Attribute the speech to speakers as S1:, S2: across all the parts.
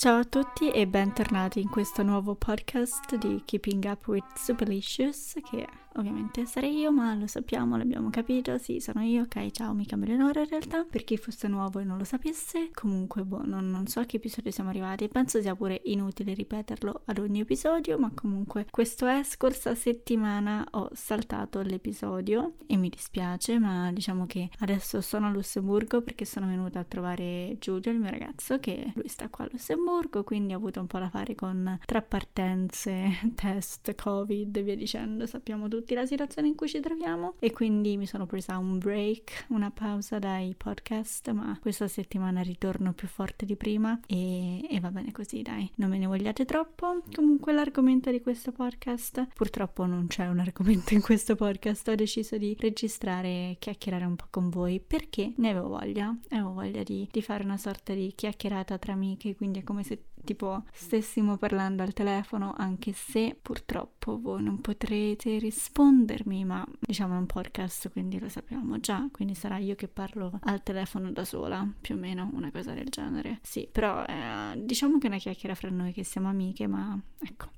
S1: Ciao a tutti e bentornati in questo nuovo podcast di Keeping Up with Superlicious che ovviamente sarei io, ma lo sappiamo, l'abbiamo capito, sì, sono io, ok, ciao, mi cambio Eleonora in realtà, per chi fosse nuovo e non lo sapesse, comunque, boh, non, non so a che episodio siamo arrivati, penso sia pure inutile ripeterlo ad ogni episodio, ma comunque questo è, scorsa settimana ho saltato l'episodio e mi dispiace, ma diciamo che adesso sono a Lussemburgo perché sono venuta a trovare Giulio, il mio ragazzo, che lui sta qua a Lussemburgo, quindi ho avuto un po' da fare con tra partenze, test, covid e via dicendo, sappiamo tutti tutti la situazione in cui ci troviamo. E quindi mi sono presa un break, una pausa dai podcast, ma questa settimana ritorno più forte di prima e, e va bene così, dai, non me ne vogliate troppo. Comunque l'argomento di questo podcast, purtroppo non c'è un argomento in questo podcast, ho deciso di registrare e chiacchierare un po' con voi perché ne avevo voglia, avevo voglia di, di fare una sorta di chiacchierata tra amiche, quindi è come se tipo stessimo parlando al telefono, anche se purtroppo voi non potrete rispondermi, ma diciamo è un podcast, quindi lo sappiamo già, quindi sarà io che parlo al telefono da sola, più o meno una cosa del genere. Sì, però eh, diciamo che è una chiacchiera fra noi che siamo amiche, ma ecco,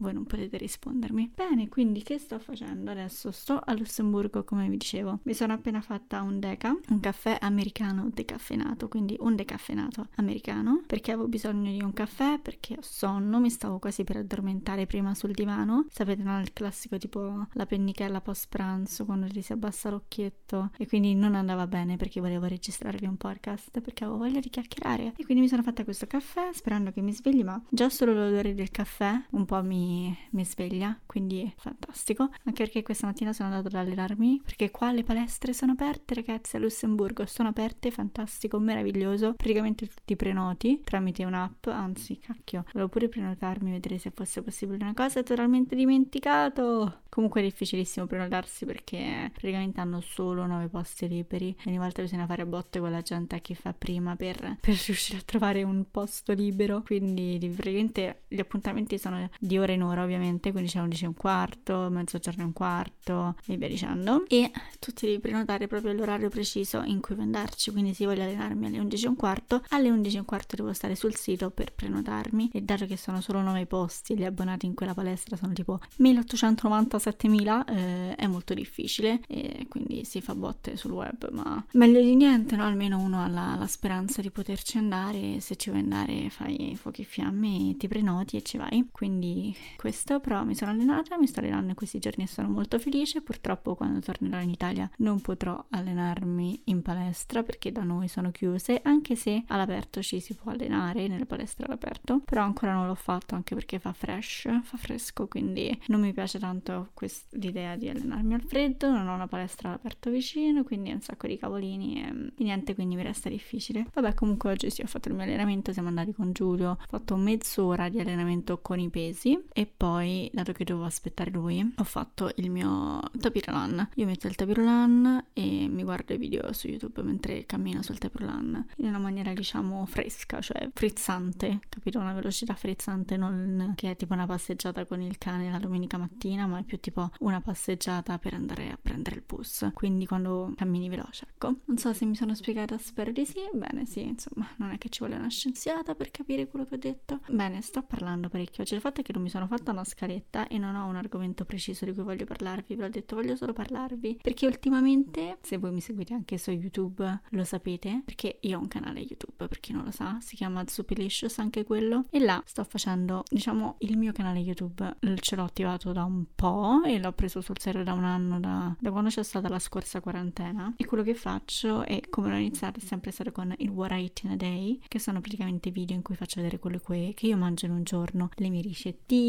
S1: voi non potete rispondermi. Bene, quindi che sto facendo adesso? Sto a Lussemburgo, come vi dicevo. Mi sono appena fatta un deca, un caffè americano decaffeinato, quindi un decaffeinato americano, perché avevo bisogno di un caffè, perché ho sonno, mi stavo quasi per addormentare prima sul divano. Sapete, no, il classico tipo la pennichella post pranzo, quando ti si abbassa l'occhietto, e quindi non andava bene perché volevo registrarvi un podcast, perché avevo voglia di chiacchierare. E quindi mi sono fatta questo caffè, sperando che mi svegli, ma già solo l'odore del caffè un po' mi mi, sveglia, quindi fantastico. Anche perché questa mattina sono andata ad allenarmi, perché qua le palestre sono aperte, ragazzi, a Lussemburgo sono aperte, fantastico, meraviglioso. Praticamente tutti prenoti tramite un'app, anzi, cacchio, volevo pure prenotarmi, vedere se fosse possibile una cosa, totalmente dimenticato. Comunque è difficilissimo prenotarsi perché praticamente hanno solo 9 posti liberi. Ogni volta bisogna fare botte con la gente a chi fa prima per, per riuscire a trovare un posto libero. Quindi praticamente gli appuntamenti sono di ora in ora ovviamente, quindi c'è 11 e un quarto, mezzogiorno e un quarto e via dicendo. E tu ti devi prenotare proprio l'orario preciso in cui andarci. Quindi se voglio allenarmi alle 11 e un quarto, alle 11 e un quarto devo stare sul sito per prenotarmi. E dato che sono solo 9 posti, gli abbonati in quella palestra sono tipo 1890 7000 eh, è molto difficile e quindi si fa botte sul web, ma meglio di niente, no? Almeno uno ha la, la speranza di poterci andare, se ci vuoi andare fai fuochi fiamme, ti prenoti e ci vai. Quindi questo, però mi sono allenata, mi sto allenando in questi giorni e sono molto felice. Purtroppo quando tornerò in Italia non potrò allenarmi in palestra perché da noi sono chiuse, anche se all'aperto ci si può allenare nelle palestre all'aperto, però ancora non l'ho fatto anche perché fa fresh, fa fresco, quindi non mi piace tanto quest- l'idea di allenarmi al freddo, non ho una palestra all'aperto vicino, quindi un sacco di cavolini e, e niente, quindi mi resta difficile. Vabbè, comunque oggi sì, ho fatto il mio allenamento, siamo andati con Giulio, ho fatto mezz'ora di allenamento con i pesi e poi, dato che dovevo aspettare lui, ho fatto il mio tapirulan. Io metto il tapirulan e mi guardo i video su YouTube mentre cammino sul tapirulan in una maniera diciamo fresca, cioè frizzante, capito? Una velocità frizzante, non che è tipo una passeggiata con il cane la domenica mattina, ma è più tipo una passeggiata per andare a prendere il bus, quindi quando cammini veloce, ecco. Non so se mi sono spiegata, spero di sì. Bene, sì, insomma, non è che ci vuole una scienziata per capire quello che ho detto. Bene, sto parlando parecchio oggi. Il fatto è che non mi sono fatta una scaletta e non ho un argomento preciso di cui voglio parlarvi, ve l'ho detto, voglio solo parlarvi, perché ultimamente, se voi mi seguite anche su YouTube, lo sapete, perché io ho un canale YouTube, per chi non lo sa, si chiama Zupilicious anche quello, e là sto facendo, diciamo, il mio canale YouTube, ce l'ho attivato da un po' e l'ho preso sul serio da un anno, da, da quando c'è stata la scorsa quarantena, e quello che faccio è, come l'ho iniziato, è sempre stato con il What I Eat in a Day, che sono praticamente video in cui faccio vedere quello che io mangio in un giorno, le mie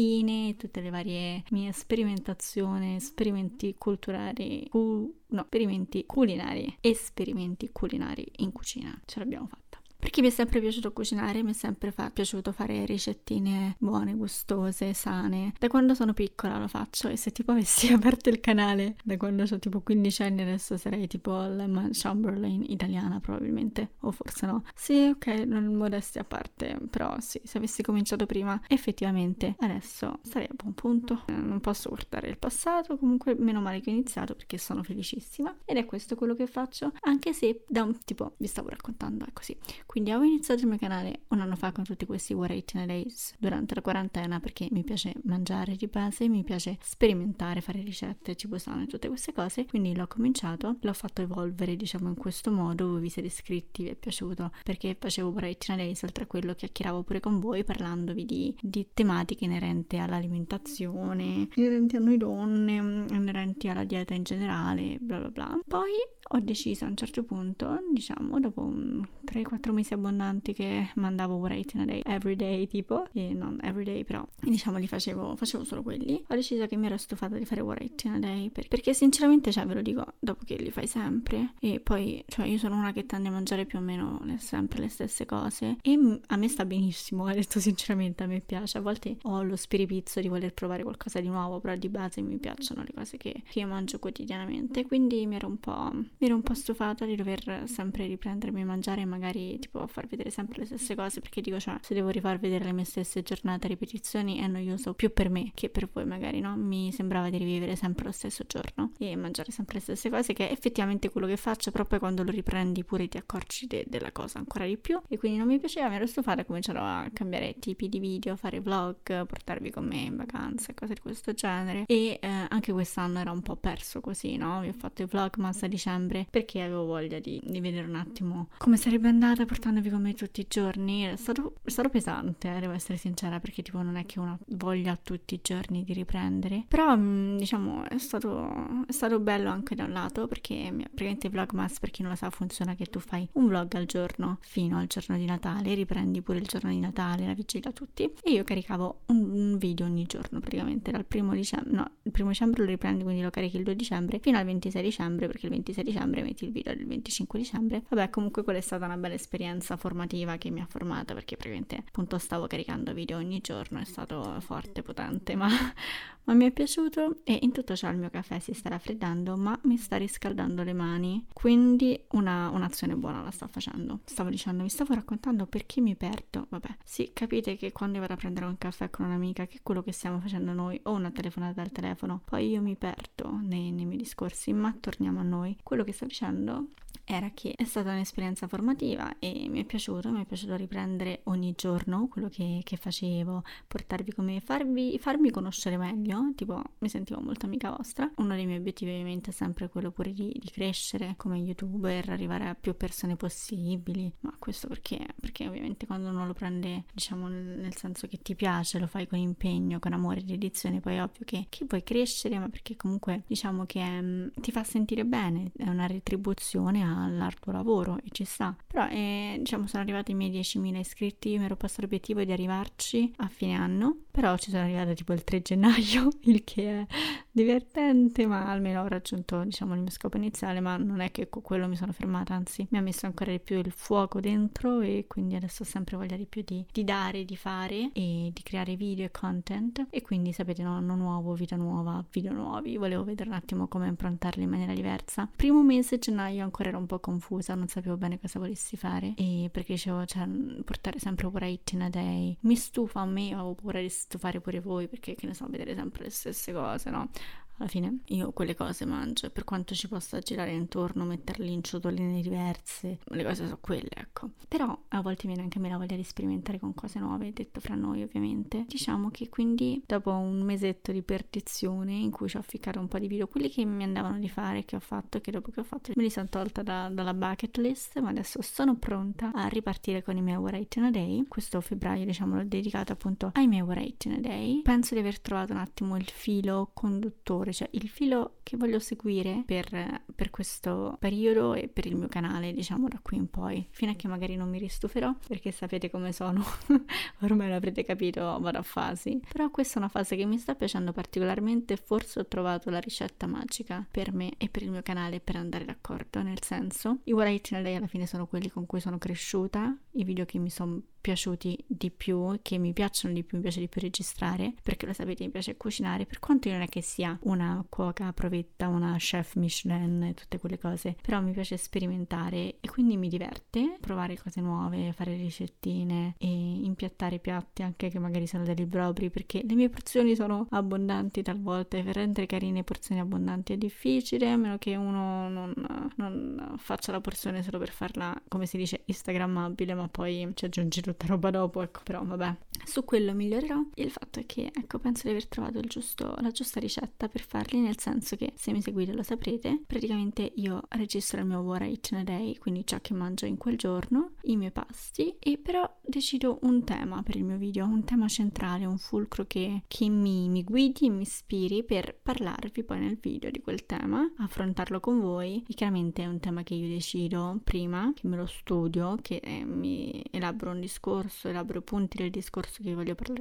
S1: ricettine, tutte le varie mie sperimentazioni, esperimenti culturali, cu- no, esperimenti culinari, esperimenti culinari in cucina. Ce l'abbiamo fatta. Perché mi è sempre piaciuto cucinare, mi è sempre fa- piaciuto fare ricettine buone, gustose, sane. Da quando sono piccola lo faccio e se tipo avessi aperto il canale da quando ho tipo 15 anni adesso sarei tipo la Chamberlain italiana probabilmente, o forse no. Sì, ok, non modestia a parte, però sì, se avessi cominciato prima effettivamente adesso sarei a buon punto. Eh, non posso guardare il passato, comunque meno male che ho iniziato perché sono felicissima ed è questo quello che faccio, anche se da un tipo vi stavo raccontando, è così Quindi ho iniziato il mio canale un anno fa con tutti questi What I in a Days durante la quarantena perché mi piace mangiare di base, mi piace sperimentare, fare ricette, cibo sano e tutte queste cose. Quindi l'ho cominciato, l'ho fatto evolvere diciamo in questo modo, vi siete iscritti, vi è piaciuto perché facevo What I in a Days oltre a quello chiacchieravo pure con voi parlandovi di, di tematiche inerenti all'alimentazione, inerenti a noi donne, inerenti alla dieta in generale, bla bla bla. Poi ho deciso a un certo punto, diciamo, dopo 3-4 mesi abbondanti che mandavo Write in a Day, everyday tipo, e non everyday però, diciamo li facevo, facevo solo quelli, ho deciso che mi ero stufata di fare Write in a Day, per, perché sinceramente, cioè ve lo dico, dopo che li fai sempre, e poi, cioè io sono una che tende a mangiare più o meno le, sempre le stesse cose, e a me sta benissimo, detto sinceramente, a me piace, a volte ho lo spiripizzo di voler provare qualcosa di nuovo, però di base mi piacciono le cose che, che io mangio quotidianamente, quindi mi ero un po' mi ero un po' stufata di dover sempre riprendermi a mangiare e magari tipo far vedere sempre le stesse cose perché dico cioè se devo rifar vedere le mie stesse giornate ripetizioni è noioso più per me che per voi magari no? Mi sembrava di rivivere sempre lo stesso giorno e mangiare sempre le stesse cose che è effettivamente quello che faccio però poi quando lo riprendi pure ti accorgi de- della cosa ancora di più. E quindi non mi piaceva mi ero stufata comincerò a cambiare tipi di video fare vlog portarvi con me in vacanza cose di questo genere. E eh, anche quest'anno era un po' perso così no? Vi ho fatto i vlog ma a dicembre dicembre perché avevo voglia di, di, vedere un attimo come sarebbe andata portandovi con me tutti i giorni. È stato, è stato pesante, eh, devo essere sincera, perché tipo non è che uno voglia tutti i giorni di riprendere. Però mm, diciamo è stato, è stato bello anche da un lato perché praticamente Vlogmas per chi non lo sa funziona che tu fai un vlog al giorno fino al giorno di Natale, riprendi pure il giorno di Natale, la vigilia tutti e io caricavo un video ogni giorno praticamente dal primo dicembre, no, il primo dicembre lo riprendi quindi lo carichi il 2 dicembre fino al 26 dicembre perché il 26 dicembre dicembre, metti il video del 25 dicembre. Vabbè, comunque quella è stata una bella esperienza formativa che mi ha formata perché praticamente appunto stavo caricando video ogni giorno, è stato forte, potente, ma, ma mi è piaciuto e in tutto ciò il mio caffè si sta raffreddando, ma mi sta riscaldando le mani, quindi una, un'azione buona la sto facendo. Stavo dicendo, vi stavo raccontando perché mi perdo. Vabbè, sì, capite che quando vado a prendere un caffè con un'amica, che è quello che stiamo facendo noi, o una telefonata al telefono, poi io mi perdo nei, nei miei discorsi, ma torniamo a noi. Quello che che sto dicendo era che è stata un'esperienza formativa e mi è piaciuto, mi è piaciuto riprendere ogni giorno quello che, che facevo, portarvi con me, farvi, farmi conoscere meglio, tipo mi sentivo molto amica vostra. Uno dei miei obiettivi ovviamente è sempre quello pure di, di crescere come youtuber, arrivare a più persone possibili, ma questo perché? Perché ovviamente quando uno lo prende diciamo nel senso che ti piace, lo fai con impegno, con amore e dedizione, poi è ovvio che, che vuoi crescere, ma perché comunque diciamo che um, ti fa sentire bene, è una retribuzione a all'arduo lavoro e ci sta. Però eh, diciamo sono arrivati i miei 10.000 iscritti, mi ero posto l'obiettivo di arrivarci a fine anno, però ci sono arrivata tipo il 3 gennaio, il che è divertente, ma almeno ho raggiunto diciamo il mio scopo iniziale, ma non è che con quello mi sono fermata, anzi mi ha messo ancora di più il fuoco dentro e quindi adesso ho sempre voglia di più di, di dare, di fare e di creare video e content e quindi sapete no, anno nuovo, vita nuova, video nuovi, volevo vedere un attimo come improntarli in maniera diversa. Primo mese gennaio ancora ero un po' confusa, non sapevo bene cosa volessi fare e perché dicevo, cioè, portare sempre pure it in a day mi stufa a me, avevo paura di stufare pure voi perché che ne so, vedere sempre le stesse cose, no? Alla fine io quelle cose mangio per quanto ci possa girare intorno, metterli in ciotoline diverse, le cose sono quelle, ecco. Però a volte viene anche me la voglia di sperimentare con cose nuove, detto fra noi ovviamente. Diciamo che quindi dopo un mesetto di perdizione in cui ci ho ficcato un po' di video, quelli che mi andavano di fare, che ho fatto che dopo che ho fatto me li sono tolta da, dalla bucket list, ma adesso sono pronta a ripartire con i miei What in a Day. Questo febbraio diciamo l'ho dedicato appunto ai miei What in a Day. Penso di aver trovato un attimo il filo conduttore cioè il filo che voglio seguire per, per, questo periodo e per il mio canale, diciamo da qui in poi, fino a che magari non mi ristuferò, perché sapete come sono, ormai l'avrete capito, vado a fasi. Però questa è una fase che mi sta piacendo particolarmente, forse ho trovato la ricetta magica per me e per il mio canale per andare d'accordo, nel senso, i What I Day alla fine sono quelli con cui sono cresciuta, i video che mi sono piaciuti di più, che mi piacciono di più, mi piace di più registrare, perché lo sapete, mi piace cucinare, per quanto io non è che sia una cuoca provetta, una chef Michelin e tutte quelle cose, però mi piace sperimentare e quindi mi diverte provare cose nuove, fare ricettine e impiattare piatti anche che magari sono dei libri, perché le mie porzioni sono abbondanti talvolta per rendere carine porzioni abbondanti è difficile, a meno che uno non, non faccia la porzione solo per farla, come si dice, instagrammabile, ma poi ci aggiungi tutta roba dopo, ecco, però vabbè. Su quello migliorerò. Il fatto è che, ecco, penso di aver trovato giusto, la giusta ricetta per farli, nel senso che se mi seguite lo saprete, praticamente io registro il mio I Eat in a Day, quindi ciò che mangio in quel giorno, i miei pasti, e però decido un tema per il mio video, un tema centrale, un fulcro che, che mi, mi guidi mi ispiri per parlarvi poi nel video di quel tema, affrontarlo con voi. E chiaramente è un tema che io decido prima, che me lo studio, che eh, mi elaboro un discorso, elaboro punti del discorso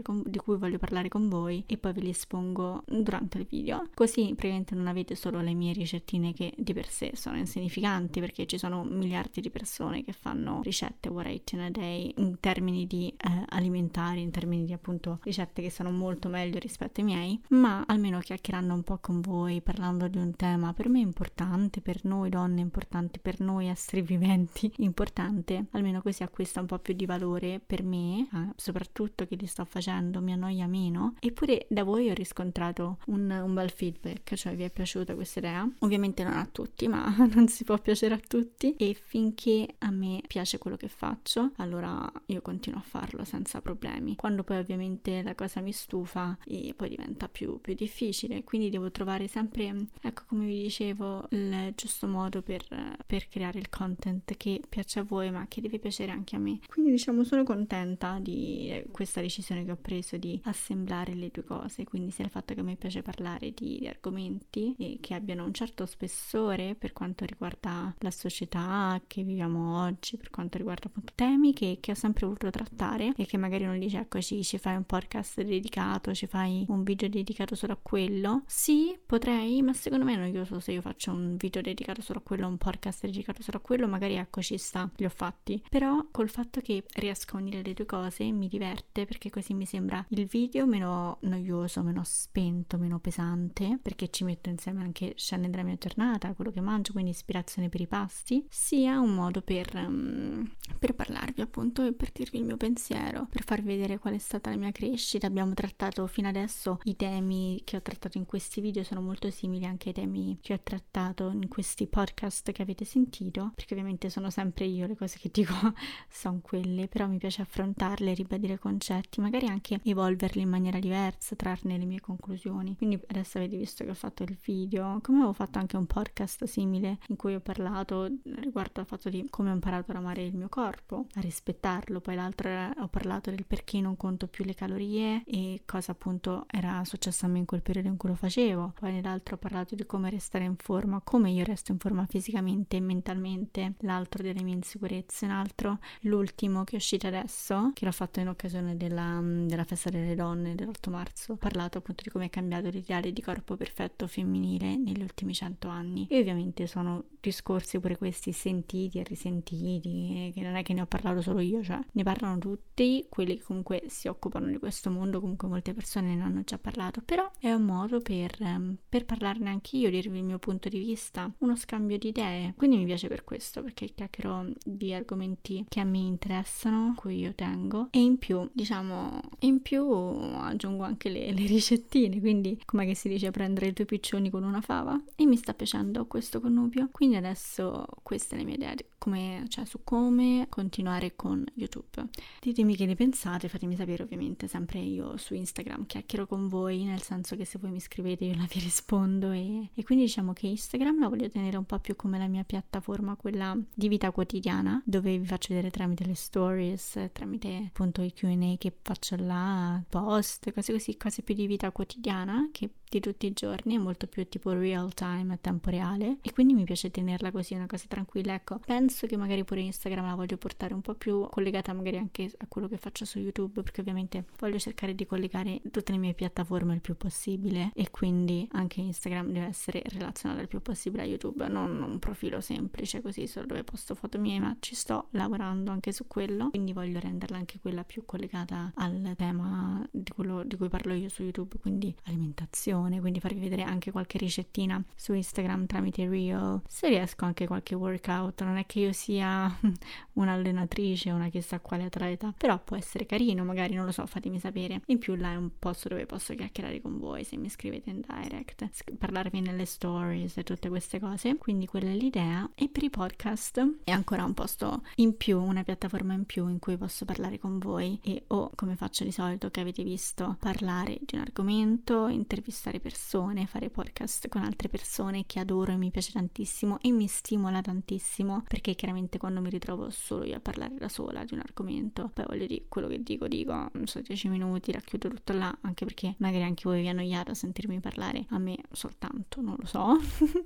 S1: con, di cui voglio parlare con voi e poi ve li espongo durante il video. Così praticamente non avete solo le mie ricettine che di per sé sono insignificanti perché ci sono miliardi di persone che fanno ricette eat in a day in termini di eh, alimentari, in termini di appunto ricette che sono molto meglio rispetto ai miei, ma almeno chiacchierando un po' con voi, parlando di un tema per me importante, per noi donne importante, per noi esseri viventi importante, almeno così acquista un po' più di valore per me, eh, soprattutto che li sto facendo, mi annoia meno. Eppure da voi ho riscontrato un, un bel feedback, cioè vi è piaciuta questa idea? Ovviamente non a tutti, ma non si può piacere a tutti e finché a me piace quello che faccio, allora io continuo a farlo senza problemi. Quando poi ovviamente la cosa mi stufa e poi diventa più, più difficile, quindi devo trovare sempre, ecco come vi dicevo, il giusto modo per, per creare il content che piace a voi ma che deve piacere anche a me. Quindi diciamo sono contenta di questa decisione che ho preso di assemblare le due cose, quindi sia il fatto che a me piace parlare di, di argomenti che abbiano un certo spessore per quanto riguarda la società che viviamo oggi, per quanto riguarda appunto temi che, che ho sempre voluto trattare e che magari non dice eccoci ci fai un podcast dedicato, ci fai un video dedicato solo a quello. Sì, potrei, ma secondo me è noioso se io faccio un video dedicato solo a quello, un podcast dedicato solo a quello, magari ecco ci sta, li ho fatti. Però col fatto che riesco a unire le due cose mi diverte perché così mi sembra il video meno noioso, meno spento, meno pesante, perché ci metto insieme anche scene della mia giornata, quello che mangio, quindi ispirazione per i pasti, sia un modo per, um, per parlarvi appunto e per dirvi il mio pensiero, per farvi vedere qual è stata la mia crescita. Abbiamo trattato fino adesso i temi che ho trattato in questi video sono molto simili anche ai temi che ho trattato in questi podcast che avete sentito, perché ovviamente sono sempre io le cose che dico sono quelle, però mi piace affrontarle, ribadire concetti, magari anche evolverli in maniera diversa, trarne le mie conclusioni. Quindi adesso avete visto che ho fatto il video, come avevo fatto anche un podcast simile in cui ho parlato riguardo al fatto di come ho imparato ad amare il mio corpo, a rispettarlo, poi l'altro era, ho parlato del perché non conto più le calorie e cosa appunto era successo a me in quel periodo in cui lo facevo, poi nell'altro ho parlato di come restare in forma, come io resto in forma fisicamente e mentalmente, l'altro delle mie insicurezze, un altro, l'ultimo che è uscito adesso, che l'ho fatto in occasione della, della festa delle donne dell'8 marzo, ho parlato appunto di come è cambiato l'ideale di corpo perfetto femminile negli ultimi cento anni. E ovviamente sono discorsi pure questi sentiti e risentiti, che non è che ne ho parlato solo io, cioè ne parlano tutti, quelli che comunque si occupano di questo mondo, comunque molte persone ne hanno già parlato, però è un modo per, ehm, per parlarne anche io, dirvi il mio punto di vista, uno scambio di idee, quindi mi piace per questo, perché chiacchiero di argomenti che a me interessano, cui io tengo, e in più, diciamo, in più aggiungo anche le, le ricettine, quindi come che si dice prendere due piccioni con una fava, e mi sta piacendo questo connubio, quindi adesso queste le mie idee come, cioè, su come continuare con YouTube. Ditemi che ne pensate, fatemi sapere ovviamente sempre io su Instagram, chiacchiero con voi, nel senso che se voi mi scrivete io la vi rispondo e, e quindi diciamo che Instagram la voglio tenere un po' più come la mia piattaforma, quella di vita quotidiana, dove vi faccio vedere tramite le stories, tramite appunto i Q&A che faccio là, post, cose così, cose più di vita quotidiana che di tutti i giorni, è molto più tipo real time, a tempo reale e quindi mi piace tenerla così, una cosa tranquilla. Ecco, penso che magari pure Instagram la voglio portare un po' più collegata magari anche a quello che faccio su YouTube perché ovviamente voglio cercare di collegare tutte le mie piattaforme il più possibile e quindi anche Instagram deve essere relazionata il più possibile a YouTube, non un profilo semplice così solo dove posto foto mie, ma ci sto lavorando anche su quello, quindi voglio renderla anche quella più collegata al tema di quello di cui parlo io su YouTube, quindi alimentazione, quindi farvi vedere anche qualche ricettina su Instagram tramite Reel, se riesco anche qualche workout, non è che io sia un'allenatrice, una chissà quale atleta, però può essere carino, magari non lo so, fatemi sapere. In più là è un posto dove posso chiacchierare con voi se mi scrivete in direct, parlarvi nelle stories e tutte queste cose, quindi quella è l'idea. E per i podcast è ancora un posto in più, una piattaforma in più in cui posso parlare con voi e o come faccio di solito che avete visto parlare di un argomento, intervistare persone, fare podcast con altre persone che adoro e mi piace tantissimo e mi stimola tantissimo perché chiaramente quando mi ritrovo solo io a parlare da sola di un argomento, poi voglio dire quello che dico, dico, non so, 10 minuti, racchiudo tutto là, anche perché magari anche voi vi annoiate a sentirmi parlare, a me soltanto, non lo so,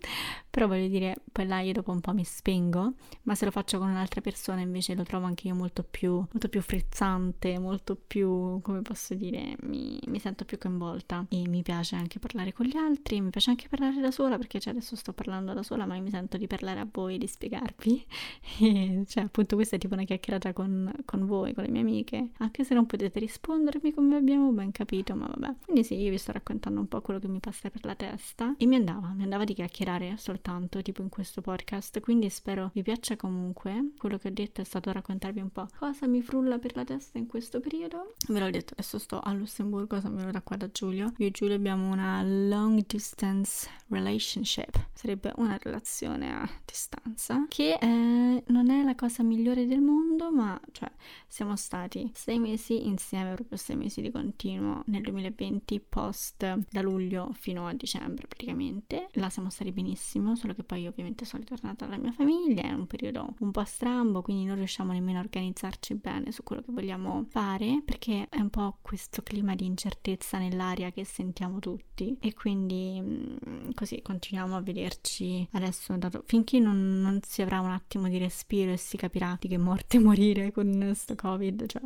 S1: però voglio dire, poi là io dopo un po' mi spengo, ma se lo faccio con un'altra persona invece lo trovo anche io molto più, molto più frizzante, molto più, come posso dire, mi, mi sento più coinvolta e mi piace anche parlare con gli altri, mi piace anche parlare da sola perché cioè adesso sto parlando da sola ma mi sento di parlare a voi, di spiegarvi e cioè appunto questa è tipo una chiacchierata con, con voi, con le mie amiche, anche se non potete rispondermi come abbiamo ben capito, ma vabbè. Quindi sì, io vi sto raccontando un po' quello che mi passa per la testa e mi andava, mi andava di chiacchierare soltanto tipo in questo podcast, quindi spero vi piaccia comunque. Quello che ho detto è stato raccontarvi un po' cosa mi frulla per la testa in questo periodo. Ve l'ho detto, adesso sto a Lussemburgo, sono venuta qua da Giulio. Io e Giulio abbiamo una long distance relationship, sarebbe una relazione a distanza, che eh, non è la cosa migliore del mondo, ma cioè siamo stati sei mesi insieme, proprio sei mesi di continuo nel 2020 post da luglio fino a dicembre praticamente. Là siamo stati benissimo, solo che poi ovviamente sono ritornata alla mia famiglia, è un periodo un po' strambo, quindi non riusciamo nemmeno a organizzarci bene su quello che vogliamo fare, perché è un po' questo clima di incertezza nell'aria che sentiamo tutti e quindi mm, così continuiamo a vederci adesso dato, finché non, non si avrà un attimo di respiro e si capirà di che morte morire con sto covid, cioè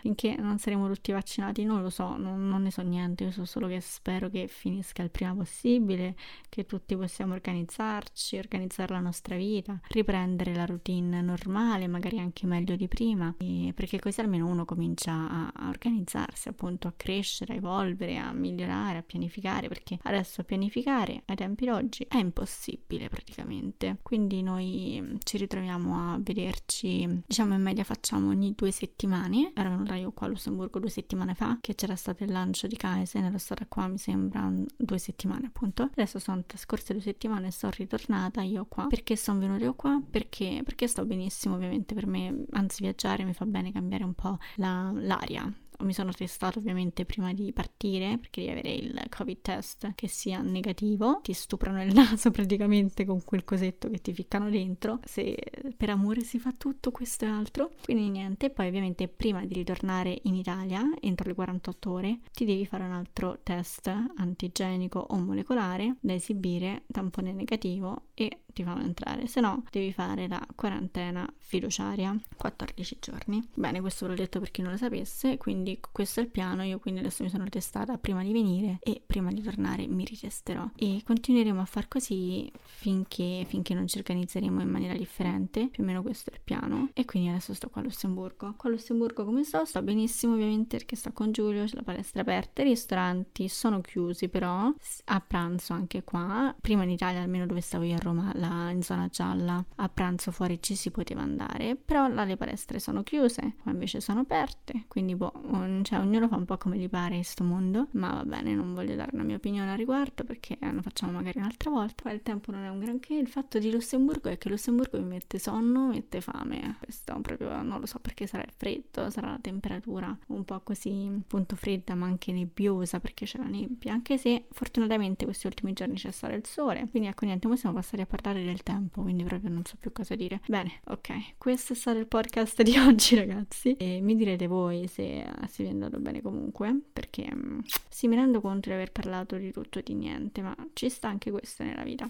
S1: finché non saremo tutti vaccinati non lo so, non, non ne so niente, io so solo che spero che finisca il prima possibile, che tutti possiamo organizzarci, organizzare la nostra vita, riprendere la routine normale, magari anche meglio di prima, perché così almeno uno comincia a, a organizzarsi, appunto a crescere, a evolvere, a migliorare, a pianificare, perché adesso pianificare ai tempi d'oggi è impossibile praticamente. Quindi noi ci ritroviamo a vederci, diciamo in media facciamo ogni due settimane, ero venuta io qua a Lussemburgo due settimane fa, che c'era stato il lancio di Kaisen, ero stata qua mi sembra due settimane appunto, adesso sono trascorse due settimane e sono ritornata io qua, perché sono venuta io qua? Perché, perché sto benissimo ovviamente per me, anzi viaggiare mi fa bene cambiare un po' la, l'aria, mi sono testato ovviamente prima di partire perché devi avere il covid test che sia negativo ti stuprano il naso praticamente con quel cosetto che ti ficcano dentro se per amore si fa tutto questo e altro. Quindi niente poi ovviamente prima di ritornare in Italia entro le 48 ore ti devi fare un altro test antigenico o molecolare da esibire tampone negativo e ti fanno entrare, se no devi fare la quarantena fiduciaria, 14 giorni. Bene, questo ve l'ho detto per chi non lo sapesse, quindi questo è il piano, io quindi adesso mi sono testata prima di venire e prima di tornare mi ritesterò e continueremo a far così finché, finché non ci organizzeremo in maniera differente, più o meno questo è il piano e quindi adesso sto qua a Lussemburgo. Qua a Lussemburgo come sto? Sto benissimo ovviamente perché sto con Giulio, c'è la palestra aperta, i ristoranti sono chiusi però a pranzo anche qua, prima in Italia almeno dove stavo io a Roma là in zona gialla. A pranzo fuori ci si poteva andare, però là le palestre sono chiuse, qua invece sono aperte, quindi boh, cioè, ognuno fa un po' come gli pare in sto mondo, ma va bene, non voglio dare una mia opinione al riguardo perché lo facciamo magari un'altra volta, poi il tempo non è un granché, il fatto di Lussemburgo è che Lussemburgo mi mette sonno, mi mette fame, questo proprio non lo so perché sarà il freddo, sarà la temperatura un po' così appunto fredda ma anche nebbiosa perché c'è la nebbia, anche se fortunatamente questi ultimi giorni c'è stato il sole, quindi ecco niente, possiamo passare a parlare volare del tempo, quindi proprio non so più cosa dire. Bene, ok, questo è stato il podcast di oggi, ragazzi. E mi direte voi se, se vi è andato bene comunque, perché mm, sì, mi rendo conto di aver parlato di tutto e di niente, ma ci sta anche questo nella vita.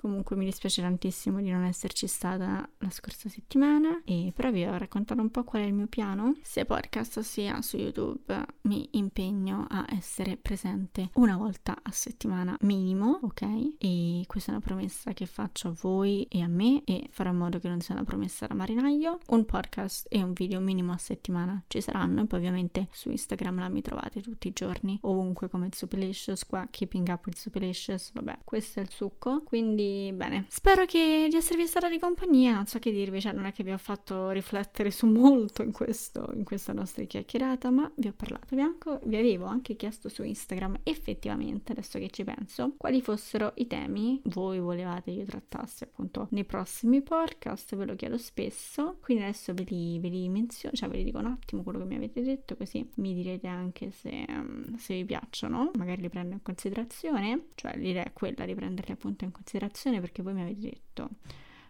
S1: Comunque mi dispiace tantissimo di non esserci stata la scorsa settimana, e però vi ho raccontato un po' qual è il mio piano. Sia podcast sia su YouTube mi impegno a essere presente una volta a settimana minimo, ok? E questa è una promessa che faccio a voi e a me e farò in modo che non sia una promessa da marinaio. Un podcast e un video minimo a settimana ci saranno e poi ovviamente su Instagram la mi trovate tutti i giorni, ovunque come Supelicious, qua Keeping Up with Supelicious, vabbè, questo è il succo. Quindi bene, spero che di esservi stata di compagnia, non so che dirvi, cioè non è che vi ho fatto riflettere su molto in, questo, in questa nostra chiacchierata, ma vi ho parlato, vi, anco, vi avevo anche chiesto su Instagram effettivamente, adesso che ci penso, quali fossero i temi voi volevate io trattassi appunto nei prossimi podcast, ve lo chiedo spesso, quindi adesso ve li, ve li menziono, cioè ve li dico un attimo quello che mi avete detto, così mi direte anche se, se vi piacciono, magari li prendo in considerazione, cioè l'idea è quella di prenderli appunto in considerazione notificazione perché voi mi avete detto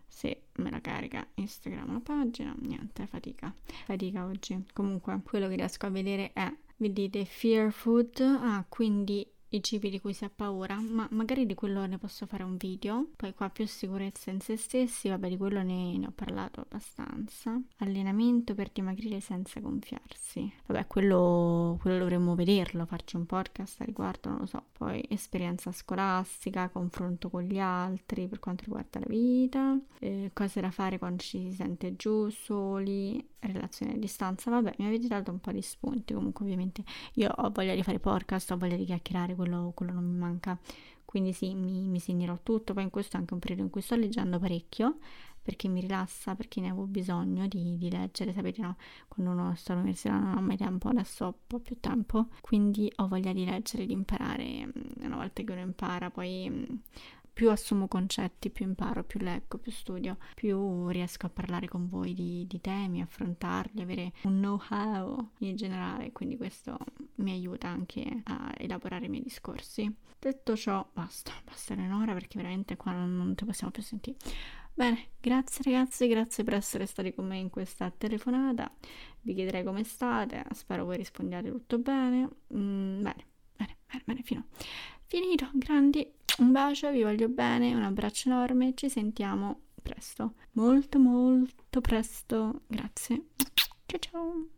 S1: se me la carica Instagram la pagina, niente, fatica, fatica oggi. Comunque, quello che riesco a vedere è, vedete, Fear Food, ah, quindi i cibi di cui si ha paura, ma magari di quello ne posso fare un video. Poi qua più sicurezza in se stessi, vabbè di quello ne, ne ho parlato abbastanza. Allenamento per dimagrire senza gonfiarsi. Vabbè, quello, quello dovremmo vederlo, farci un podcast a riguardo, non lo so. Poi esperienza scolastica, confronto con gli altri per quanto riguarda la vita, eh, cose da fare quando ci si sente giù, soli, relazioni a distanza. Vabbè, mi avete dato un po' di spunti, comunque ovviamente io ho voglia di fare podcast, ho voglia di chiacchierare quello, quello non mi manca. Quindi sì, mi, mi segnerò tutto. Poi in questo è anche un periodo in cui sto leggendo parecchio perché mi rilassa, perché ne avevo bisogno di, di leggere. Sapete, no? Quando uno sta all'università non ho mai tempo, adesso ho un po' più tempo. Quindi ho voglia di leggere, di imparare. Mm, una volta che uno impara, poi mm, più assumo concetti, più imparo, più leggo, più studio, più riesco a parlare con voi di, di temi, affrontarli, avere un know-how in generale, quindi questo mi aiuta anche a elaborare i miei discorsi. Detto ciò, basta, basta un'ora perché veramente qua non, non ti possiamo più sentire. Bene, grazie ragazzi, grazie per essere stati con me in questa telefonata. Vi chiederei come state, spero voi rispondiate tutto bene. Mm, bene, bene, bene, bene, fino. Finito, grandi. Un bacio, vi voglio bene, un abbraccio enorme, ci sentiamo presto, molto molto presto, grazie. Ciao ciao.